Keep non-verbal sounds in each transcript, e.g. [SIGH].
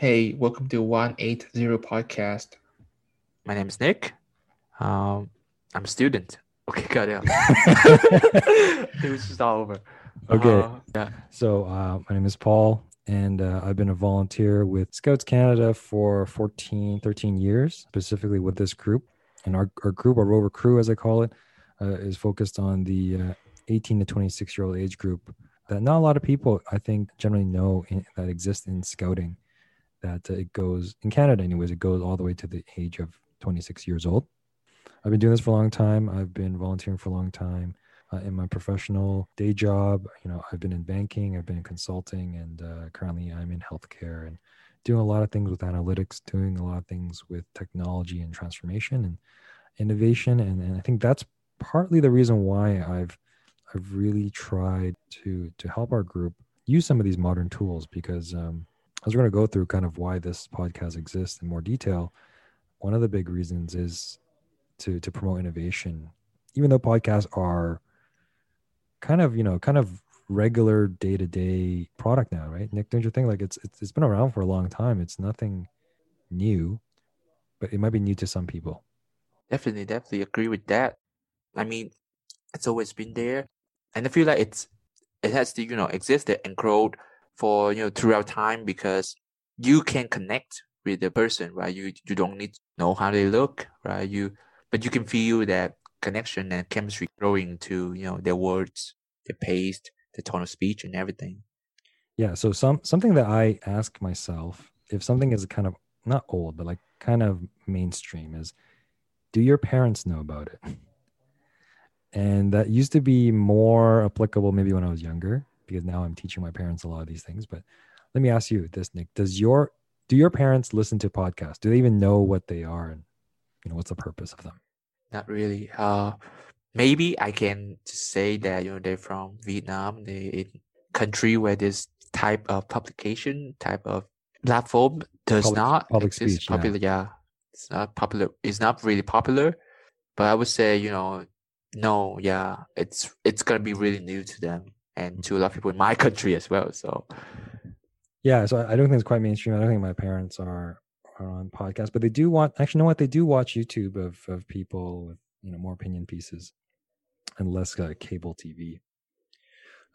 Hey, welcome to 180 podcast. My name is Nick. Um, I'm a student. [LAUGHS] Okay, got it. [LAUGHS] it was just all over. Okay. Uh, yeah. So, uh, my name is Paul, and uh, I've been a volunteer with Scouts Canada for 14, 13 years, specifically with this group. And our, our group, our Rover Crew, as I call it, uh, is focused on the uh, 18 to 26 year old age group that not a lot of people, I think, generally know in, that exist in scouting. That it goes, in Canada, anyways, it goes all the way to the age of 26 years old. I've been doing this for a long time. I've been volunteering for a long time uh, in my professional day job. You know, I've been in banking, I've been in consulting, and uh, currently I'm in healthcare and doing a lot of things with analytics, doing a lot of things with technology and transformation and innovation. And, and I think that's partly the reason why I've I've really tried to to help our group use some of these modern tools because um, as we're going to go through kind of why this podcast exists in more detail, one of the big reasons is to to promote innovation. Even though podcasts are kind of you know kind of regular day-to-day product now right? Nick don't you think like it's, it's it's been around for a long time. It's nothing new but it might be new to some people. Definitely, definitely agree with that. I mean, it's always been there, and I feel like it's it has to you know existed and grown for you know throughout time because you can connect with the person, right? You you don't need to know how they look, right? You but you can feel that connection and chemistry growing to you know their words, their pace, the tone of speech, and everything. yeah so some something that i ask myself if something is kind of not old but like kind of mainstream is do your parents know about it and that used to be more applicable maybe when i was younger because now i'm teaching my parents a lot of these things but let me ask you this nick does your do your parents listen to podcasts do they even know what they are and you know what's the purpose of them Not really. Uh, maybe I can say that you know they're from Vietnam. They in country where this type of publication, type of platform does Public- not public exist speech, yeah. popular. Yeah. it's not popular. It's not really popular, but I would say you know, no, yeah, it's it's gonna be really new to them and to a lot of people in my country as well. So Yeah, so I don't think it's quite mainstream. I don't think my parents are are on podcasts, but they do want actually you know what they do watch YouTube of of people with you know more opinion pieces and less uh, cable TV.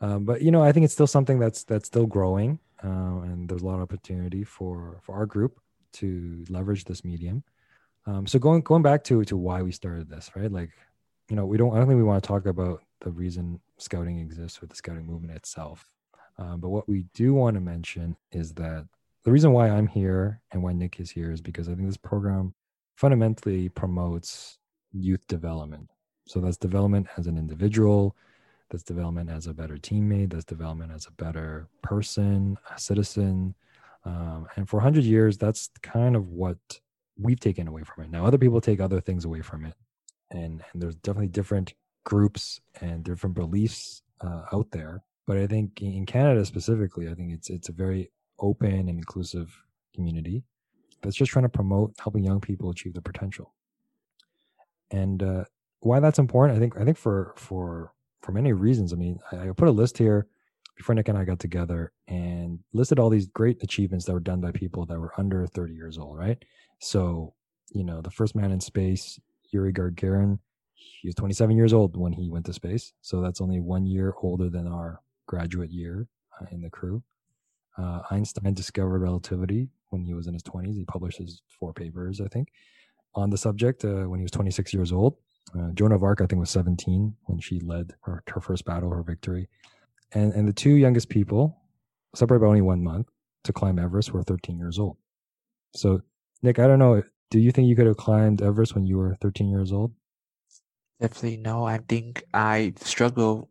Um, but you know, I think it's still something that's that's still growing, uh, and there's a lot of opportunity for for our group to leverage this medium. Um, so going going back to to why we started this, right? Like, you know, we don't. I don't think we want to talk about the reason scouting exists with the scouting movement itself. Um, but what we do want to mention is that the reason why I'm here and why Nick is here is because I think this program fundamentally promotes youth development. So that's development as an individual, that's development as a better teammate, that's development as a better person, a citizen. Um, and for 100 years, that's kind of what we've taken away from it. Now, other people take other things away from it. And, and there's definitely different groups and different beliefs uh, out there. But I think in Canada specifically, I think it's it's a very open and inclusive community that's just trying to promote helping young people achieve their potential. And uh, why that's important, I think I think for for for many reasons. I mean, I, I put a list here before Nick and I got together and listed all these great achievements that were done by people that were under 30 years old, right? So, you know, the first man in space, Yuri Gagarin, he was 27 years old when he went to space. So that's only one year older than our graduate year uh, in the crew. Uh, Einstein discovered relativity when he was in his 20s. He published his four papers, I think, on the subject uh, when he was 26 years old. Uh, Joan of Arc, I think, was 17 when she led her, her first battle, her victory. And, and the two youngest people, separated by only one month, to climb Everest were 13 years old. So, Nick, I don't know. Do you think you could have climbed Everest when you were 13 years old? Definitely no. I think I struggle.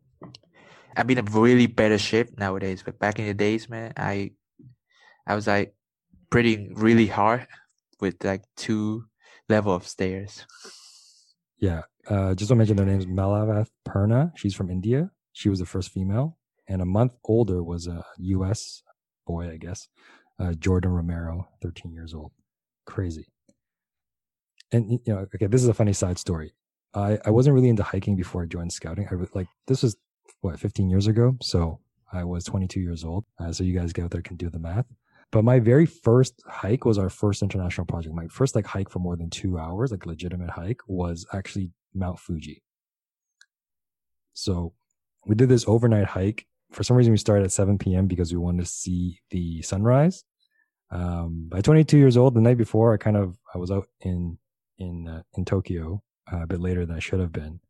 I'm in a really better shape nowadays, but back in the days, man, I I was like pretty really hard with like two level of stairs. Yeah. Uh, just to mention their names, Malavath Purna. She's from India. She was the first female. And a month older was a U.S. boy, I guess, uh, Jordan Romero, 13 years old. Crazy. And, you know, okay, this is a funny side story. I, I wasn't really into hiking before I joined scouting. I like, this was what, 15 years ago. So I was 22 years old. Uh, so you guys get out there can do the math. but my very first hike was our first international project. My first like hike for more than two hours, like legitimate hike, was actually Mount Fuji. So we did this overnight hike. For some reason, we started at 7 p.m. because we wanted to see the sunrise. Um, by 22 years old, the night before, I kind of I was out in in uh, in Tokyo uh, a bit later than I should have been.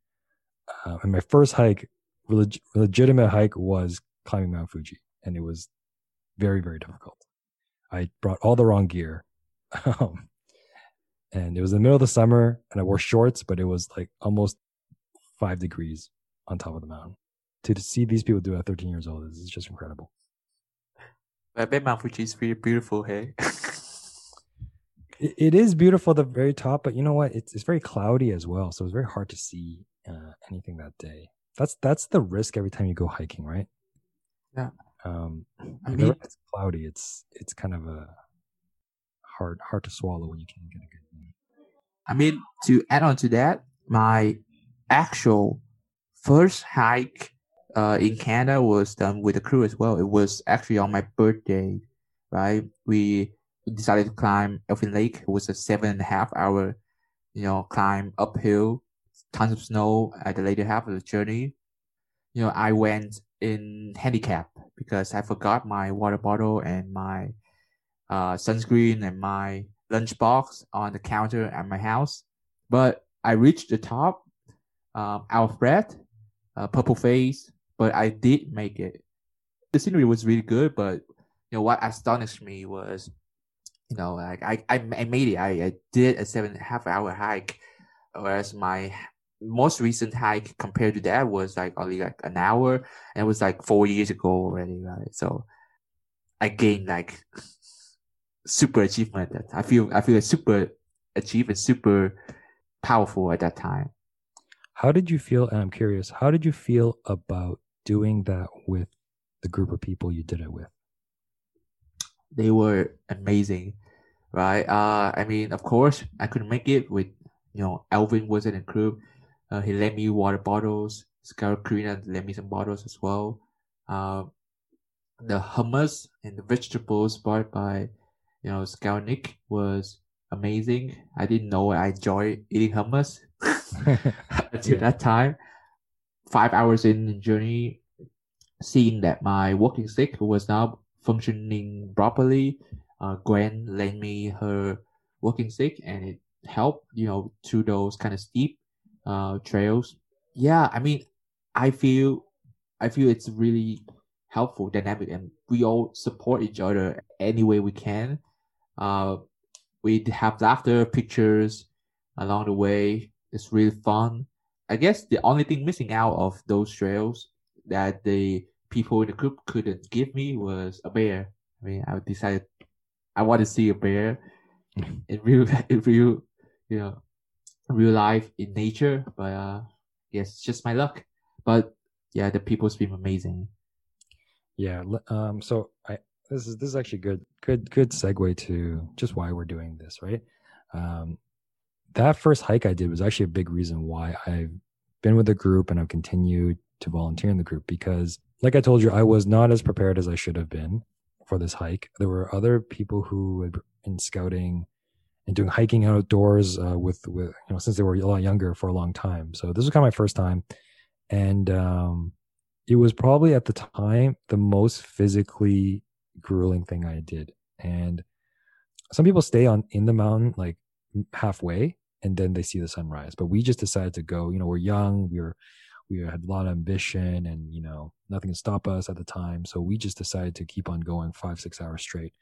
Uh, and my first hike, leg- legitimate hike, was climbing Mount Fuji, and it was very very difficult. I brought all the wrong gear. [LAUGHS] Um, and it was in the middle of the summer and I wore shorts, but it was like almost five degrees on top of the mountain. To, see these people do it at 13 years old is just incredible. I bet Mount Fuji is really beautiful, hey? [LAUGHS] it, is beautiful at the very top, but you know what? It's, it's very cloudy as well. So it's very hard to see uh, anything that day. That's, that's the risk every time you go hiking, right? Yeah. Um, I mean- it's cloudy, it's, it's kind of a hard, hard to swallow when you can't get a good view. I mean, to add on to that, my actual first hike uh, in Canada was done with a crew as well. It was actually on my birthday, right? We decided to climb Elfin Lake. It was a seven and a half hour, you know, climb uphill, tons of snow at the later half of the journey. You know, I went in handicap because I forgot my water bottle and my uh, sunscreen and my lunchbox on the counter at my house. But I reached the top, um, out of breath, uh, purple face, but I did make it. The scenery was really good, but you know what astonished me was, you know, like I, I, I made it. I, I did a seven and a half hour hike, whereas my most recent hike compared to that was like only like an hour, and it was like four years ago already, right? So I gained like super achievement. That I feel I feel super achieved and super powerful at that time. How did you feel? And I'm curious, how did you feel about doing that with the group of people you did it with? They were amazing, right? Uh, I mean, of course, I couldn't make it with you know Alvin was in the group. Uh, he lent me water bottles. Scout Karina lent me some bottles as well. Uh, the hummus and the vegetables brought by you know Scout Nick was amazing. I didn't know I enjoy eating hummus [LAUGHS] [LAUGHS] until Yeah. that time. Five hours in the journey, seeing that my walking stick was now functioning properly. Uh, Gwen lent me her walking stick, and it helped, you know, through those kind of steep uh, trails. Yeah, I mean, I feel, I feel it's really helpful, dynamic, and we all support each other any way we can. Uh, we have laughter, pictures along the way. It's really fun. I guess the only thing missing out of those trails that the people in the group couldn't give me was a bear. I mean, I decided I want to see a bear in real, [LAUGHS] in real, you know, real life in nature. But uh, yes, it's just my luck. But yeah, the people's been amazing. Yeah. Um, so I this is this is actually good good good segue to just why we're doing this, right? Um, that first hike I did was actually a big reason why I've been with the group and I've continued to volunteer in the group because, like I told you, I was not as prepared as I should have been for this hike. There were other people who had been scouting and doing hiking outdoors uh, with with you know since they were a lot younger for a long time. So this was kind of my first time, and um, it was probably at the time the most physically grueling thing I did. And some people stay on in the mountain like halfway and then they see the sunrise. But we just decided to go. You know, we're young. We were we had a lot of ambition, and you know, nothing can stop us at the time. So we just decided to keep on going five six hours straight.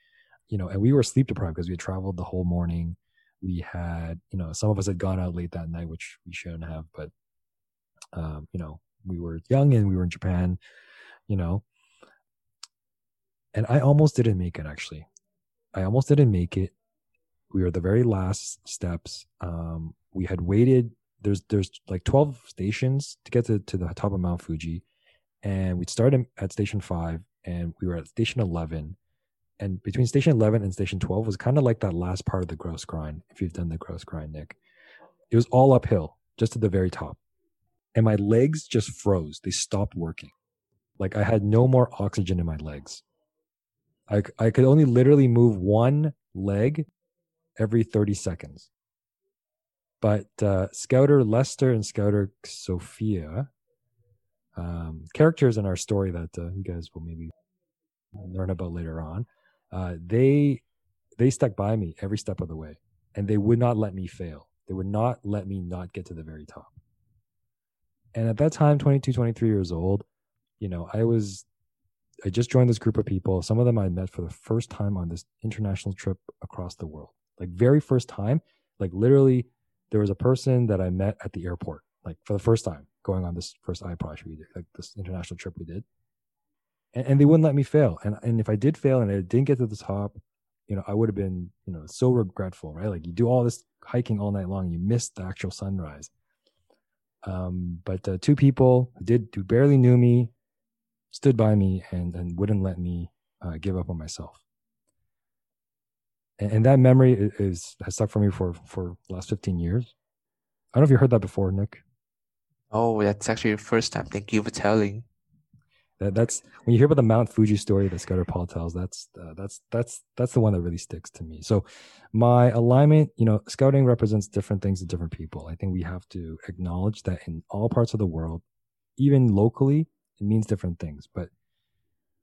You know, and we were sleep deprived because we had traveled the whole morning. We had, you know, some of us had gone out late that night, which we shouldn't have, but um, you know, we were young and we were in Japan, you know. And I almost didn't make it actually. I almost didn't make it. We were the very last steps. Um, we had waited. There's there's like 12 stations to get to, to the top of Mount Fuji. And we started at station five and we were at station 11. And between station 11 and station 12 was kind of like that last part of the Grouse Grind. If you've done the Grouse Grind, Nick, it was all uphill just to the very top and my legs just froze. They stopped working. Like I had no more oxygen in my legs. I, I could only literally move one leg every 30 seconds. But uh, Scouter Lester and Scouter Sophia, um, characters in our story that uh, you guys will maybe learn about later on, uh, they they stuck by me every step of the way, and they would not let me fail. They would not let me not get to the very top. And at that time, 22, 23 years old, you know, I was I just joined this group of people. Some of them I met for the first time on this international trip across the world. Like very first time, like literally there was a person that I met at the airport, like for the first time going on this first iProsh we did, like this international trip we did. And, and they wouldn't let me fail. And and if I did fail and I didn't get to the top, you know, I would have been, you know, so regretful, right? Like you do all this hiking all night long, you miss the actual sunrise. Um, but uh, two people who did who barely knew me stood by me and and wouldn't let me uh, give up on myself. And, and that memory is, has stuck for me for for the last fifteen years. I don't know if you heard that before, Nick. Oh, that's actually the first time. Thank you for telling. That that's when you hear about the Mount Fuji story that Scouter Paul tells. That's uh, that's that's that's the one that really sticks to me. So, my alignment, you know, scouting represents different things to different people. I think we have to acknowledge that in all parts of the world, even locally, it means different things. But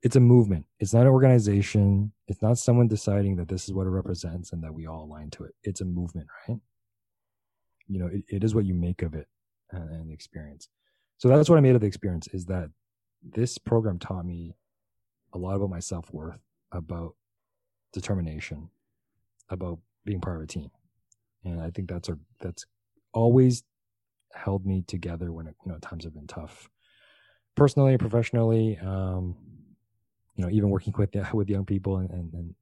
it's a movement. It's not an organization. It's not someone deciding that this is what it represents and that we all align to it. It's a movement, right? You know, it, it is what you make of it and, and the experience. So that's what I made of the experience is that this program taught me a lot about my self worth, about determination, about being part of a team, and I think that's a that's always held me together when it, you know times have been tough, personally professionally. Um, you know, even working with [LAUGHS] with young people and, and, and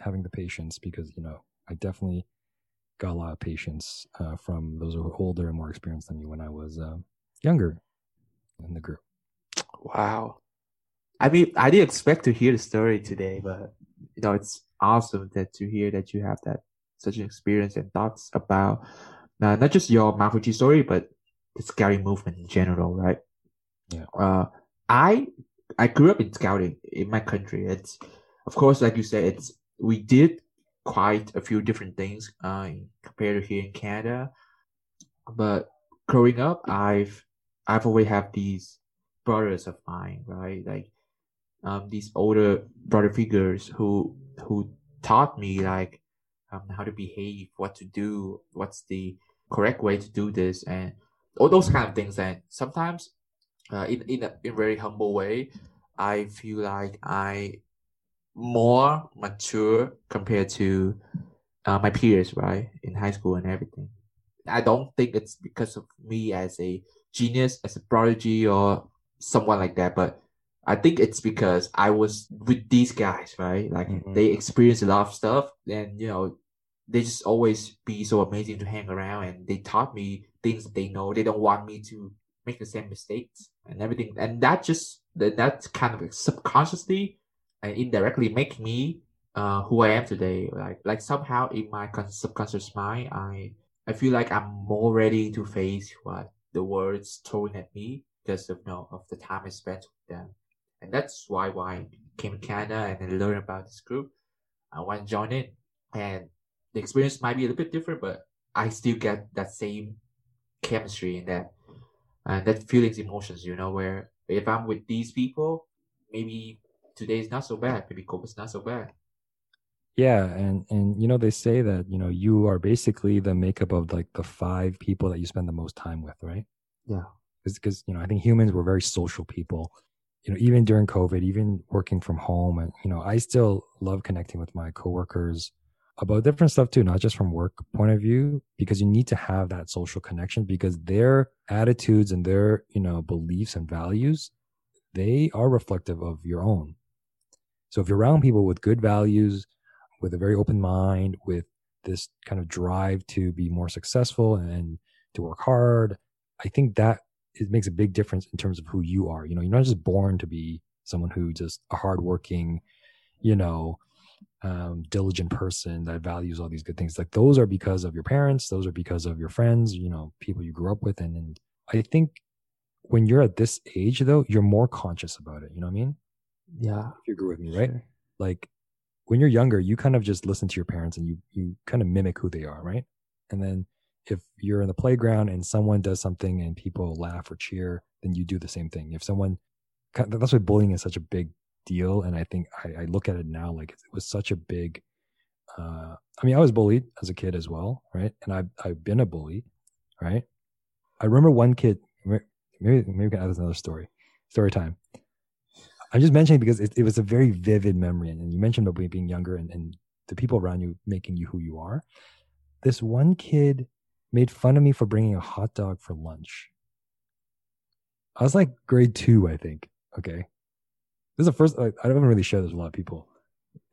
having the patience because you know I definitely got a lot of patience uh, from those who are older and more experienced than me when I was uh, younger in the group. Wow. I mean, I didn't expect to hear the story today, but you know, it's awesome that to hear that you have that such an experience and thoughts about uh, not just your Mount Fuji story, but the scouting movement in general, right? Yeah. Uh, I I grew up in scouting in my country. It's of course, like you said, it's we did quite a few different things uh, compared to here in Canada. But growing up, I've I've always had these brothers of mine, right? Like um, these older brother figures who who taught me like um, how to behave, what to do, what's the correct way to do this, and all those kind of things. And sometimes, uh, in in a in a very humble way, I feel like I more mature compared to uh, my peers, right, in high school and everything. I don't think it's because of me as a genius, as a prodigy, or someone like that, but I think it's because I was with these guys, right? Like Mhm. they experienced a lot of stuff, and you know, they just always be so amazing to hang around, and they taught me things that they know. They don't want me to make the same mistakes and everything, and that just that that's kind of subconsciously and indirectly make me uh who I am today. Like like somehow in my subconscious mind, I I feel like I'm more ready to face what the world's throwing at me because of you know of the time I spent with them. And that's why why I came to Canada and then learn about this group. I want to join in. And the experience might be a little bit different, but I still get that same chemistry and that and that feelings, emotions, you know, where if I'm with these people, maybe today is not so bad, maybe COVID's not so bad. Yeah, and and you know they say that you know you are basically the makeup of like the five people that you spend the most time with, right? Yeah. Because you know I think humans were very social people. You know, even during COVID, even working from home, and you know I still love connecting with my coworkers about different stuff too, not just from work point of view, because you need to have that social connection because their attitudes and their you know beliefs and values, they are reflective of your own. So if you're around people with good values, with a very open mind, with this kind of drive to be more successful and to work hard, I think that it makes a big difference in terms of who you are. You know, you're not just born to be someone who just a hardworking, you know, um, diligent person that values all these good things. Like those are because of your parents, those are because of your friends, you know, people you grew up with. And, and I think when you're at this age, though, you're more conscious about it. You know what I mean? Yeah. If you agree with me, right? Like when you're younger, you kind of just listen to your parents and you you kind of mimic who they are, right? And then if you're in the playground and someone does something and people laugh or cheer, then you do the same thing. If someone that's why bullying is such a big deal, and I think I, I look at it now like it was such a big. Uh, I mean, I was bullied as a kid as well, right? And I've I've been a bully, right? I remember one kid. Maybe maybe we can add another story. Story time. I'm just mentioning because it, it was a very vivid memory, and you mentioned about being younger and, and the people around you making you who you are. This one kid made fun of me for bringing a hot dog for lunch. I was like grade two, I think. Okay, this is the first. Like, I haven't really shared this with a lot of people.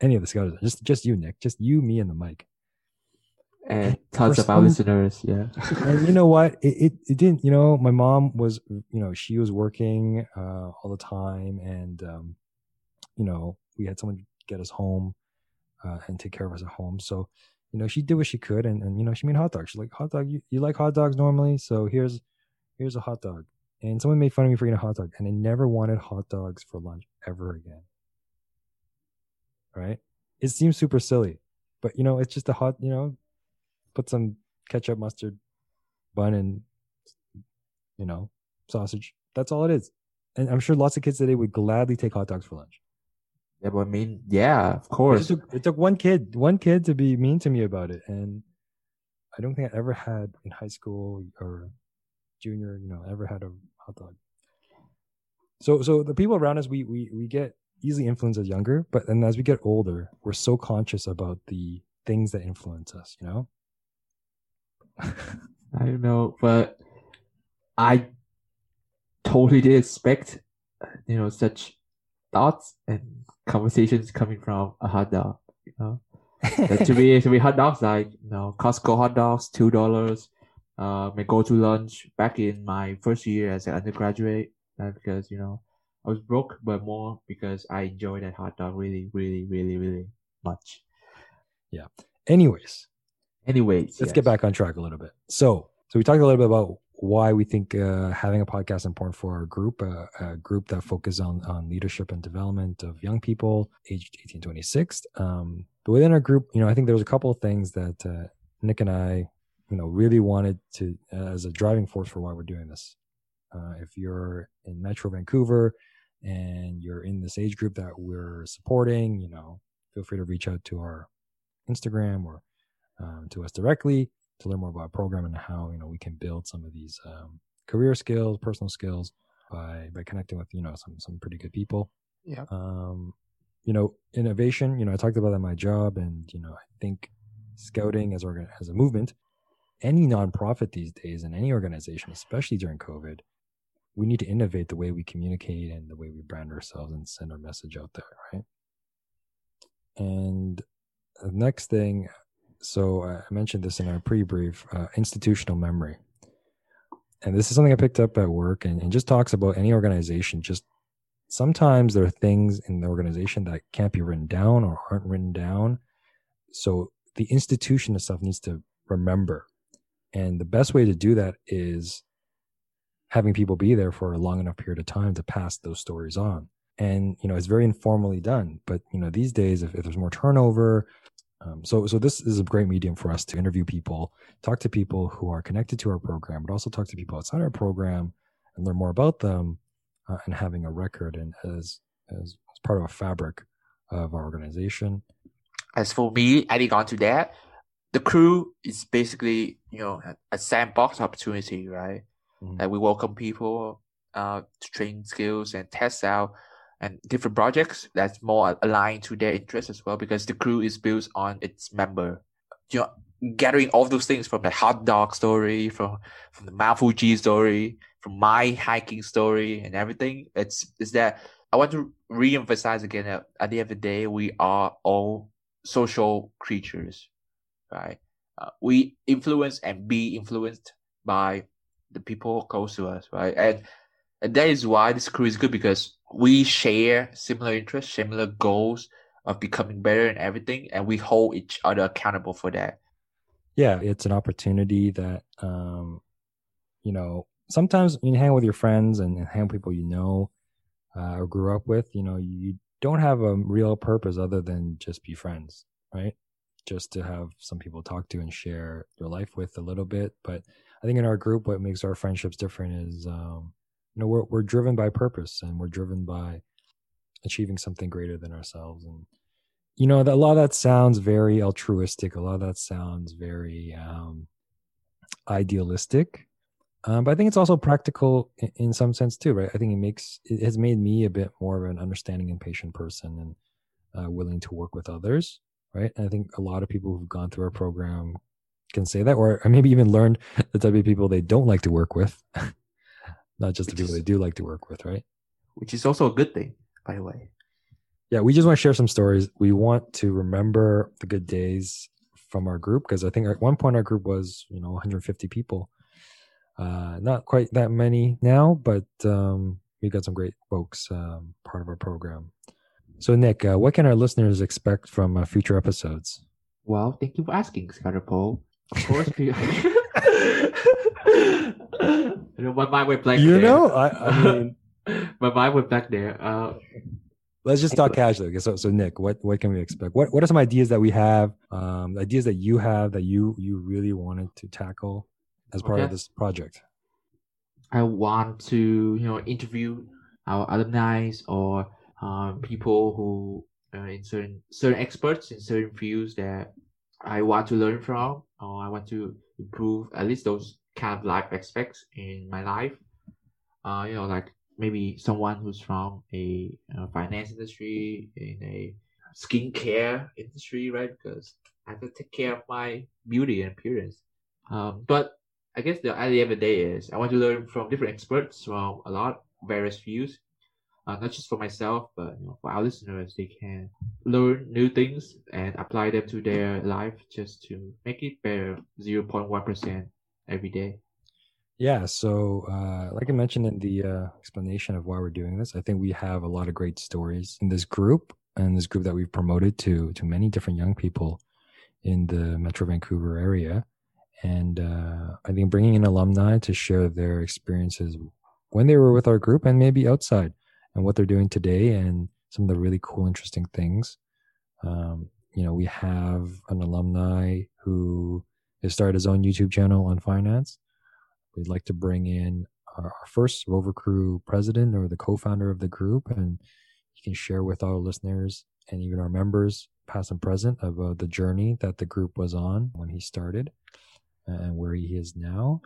Any of the scouts, just just you, Nick, just you, me, and the mic. And tons of our listeners, yeah. [LAUGHS] and you know what? It, it, it didn't. You know, my mom was, you know, she was working uh, all the time, and um, you know, we had someone get us home uh, and take care of us at home. So, you know, she did what she could, and, and you know, she made hot dogs. She's like, hot dog, you, you like hot dogs normally, so here's here's a hot dog and someone made fun of me for eating a hot dog, and I never wanted hot dogs for lunch ever again. Right? It seems super silly, but you know, it's just a hot, you know, put some ketchup, mustard, bun, and you know, sausage. That's all it is. And I'm sure lots of kids today would gladly take hot dogs for lunch. Yeah, but I mean, yeah, of course. It took, it took one kid, one kid to be mean to me about it, and I don't think I ever had in high school or junior, you know, ever had a hot dog. So so the people around us we we we get easily influenced as younger, but then as we get older, we're so conscious about the things that influence us, you know? [LAUGHS] I don't know, but I totally did expect you know such thoughts and conversations coming from a hot dog, you know. to be to be hot dogs like you know Costco hot dogs two dollars uh, my go to lunch back in my first year as an undergraduate uh, because you know I was broke, but more because I enjoyed that hot dog really, really, really, really much. Yeah. Anyways. Anyways, let's yes. get back on track a little bit. So, so we talked a little bit about why we think uh, having a podcast is important for our group, uh, a group that focuses on on leadership and development of young people aged 18 26. Um, but within our group, you know, I think there was a couple of things that uh, Nick and I you know really wanted to uh, as a driving force for why we're doing this uh, if you're in metro vancouver and you're in this age group that we're supporting you know feel free to reach out to our instagram or um, to us directly to learn more about our program and how you know we can build some of these um, career skills personal skills by by connecting with you know some some pretty good people. Yeah um you know innovation you know i talked about that in my job and you know i think scouting as organ as a movement any nonprofit these days and any organization, especially during COVID, we need to innovate the way we communicate and the way we brand ourselves and send our message out there, right? And the next thing, so I mentioned this in our pre-brief, uh, institutional memory. And this is something I picked up at work and, and just talks about any organization. Just sometimes there are things in the organization that can't be written down or aren't written down. So the institution itself needs to remember and the best way to do that is having people be there for a long enough period of time to pass those stories on. And, you know, it's very informally done. But, you know, these days, if, if there's more turnover, um, so, so this is a great medium for us to interview people, talk to people who are connected to our program, but also talk to people outside our program and learn more about them uh, and having a record and as, as, as part of a fabric of our organization. As for me, adding on to that, the crew is basically you know a sandbox opportunity, right? Like we welcome people uh, to train skills and test out and different projects that's more aligned to their interests as well because the crew is built on its member. You know, gathering all those things from the hot dog story, from from the Mount Fuji story, from my hiking story and everything. It's is that I want to re-emphasize again that at the end of the day we are all social creatures right? Uh, we influence and be influenced by the people close to us, right? And and that is why this crew is good because we share similar interests, similar goals of becoming better and everything, and we hold each other accountable for that. Yeah, it's an opportunity that um, you know, sometimes you hang with your friends and hang with people you know uh, or grew up with, you know, you don't have a real purpose other than just be friends, right? Just to have some people talk to and share your life with a little bit. But I think in our group, what makes our friendships different is, um, you know, we're we're driven by purpose and we're driven by achieving something greater than ourselves. And you know, a lot of that sounds very altruistic. A lot of that sounds very um, idealistic. Um, but I think it's also practical in, in, some sense too, right? I think it makes it has made me a bit more of an understanding and patient person and uh, willing to work with others, right? And I think a lot of people who've gone through our program can say that, or maybe even learned the type of people they don't like to work with, [LAUGHS] not just Which the people is, they do like to work with, right? Which is also a good thing, by the way. Yeah, we just want to share some stories. We want to remember the good days from our group because I think at one point our group was, you know, 150 people uh, not quite that many now, but um, we got some great folks um, part of our program. So, Nick, uh, what can our listeners expect from uh, future episodes? Well, thank you for asking, Scouter Paul. Of course, [LAUGHS] you know, my mind went blank. You there. know, I, I [LAUGHS] mean, my mind went back there. Uh, Let's just talk casually. So, so Nick, what what can we expect? What what are some ideas that we have? Um, ideas that you have that you you really wanted to tackle as part okay. of this project? I want to, you know, interview our alumni or um, people who uh, in certain certain experts in certain fields that I want to learn from, or I want to improve at least those kind of life aspects in my life. Uh, you know, like maybe someone who's from a uh, finance industry, in a skincare industry, right? Because I have to take care of my beauty and appearance. Um, but I guess the idea of the day is I want to learn from different experts from a lot various views, uh, not just for myself, but you know, for our listeners, they can learn new things and apply them to their life just to make it better 0.1% every day. Yeah, so uh, like I mentioned in the uh, explanation of why we're doing this, I think we have a lot of great stories in this group and this group that we've promoted to to many different young people in the Metro Vancouver area and uh, I think bringing in alumni to share their experiences when they were with our group and maybe outside and what they're doing today and some of the really cool, interesting things. Um, you know, we have an alumni who has started his own YouTube channel on finance. We'd like to bring in our, first Rover Crew president or the co-founder of the group, and he can share with our listeners and even our members, past and present, about the journey that the group was on when he started and where he is now.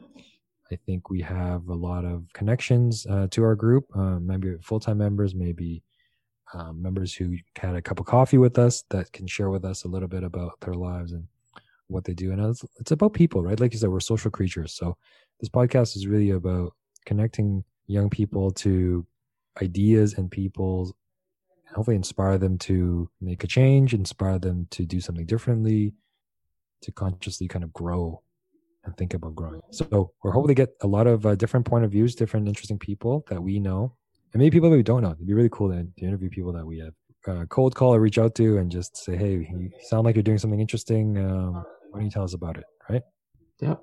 I think we have a lot of connections uh, to our group, uh, maybe full time members, maybe um, members who had a cup of coffee with us that can share with us a little bit about their lives and what they do. And it's, it's about people, right? Like you said, we're social creatures. So this podcast is really about connecting young people to ideas and people, hopefully inspire them to make a change, inspire them to do something differently, to consciously kind of grow and think about growing. So we're hoping to get a lot of uh, different point of views, different interesting people that we know, and maybe people that we don't know. It'd be really cool to, to interview people that we have uh, cold call or reach out to and just say, "Hey, you sound like you're doing something interesting. Um, why don't you tell us about it?" Right? Yeah.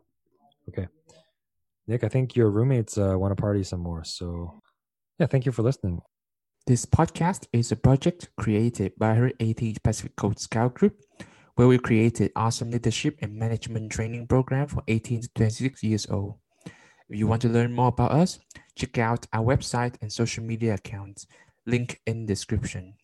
Okay. Nick, I think your roommates uh, want to party some more. So, yeah, thank you for listening. This podcast is a project created by her 18 Pacific Coast Scout Group where we created awesome leadership and management training program for 18 to 26 years old. If you want to learn more about us, check out our website and social media accounts, link in description.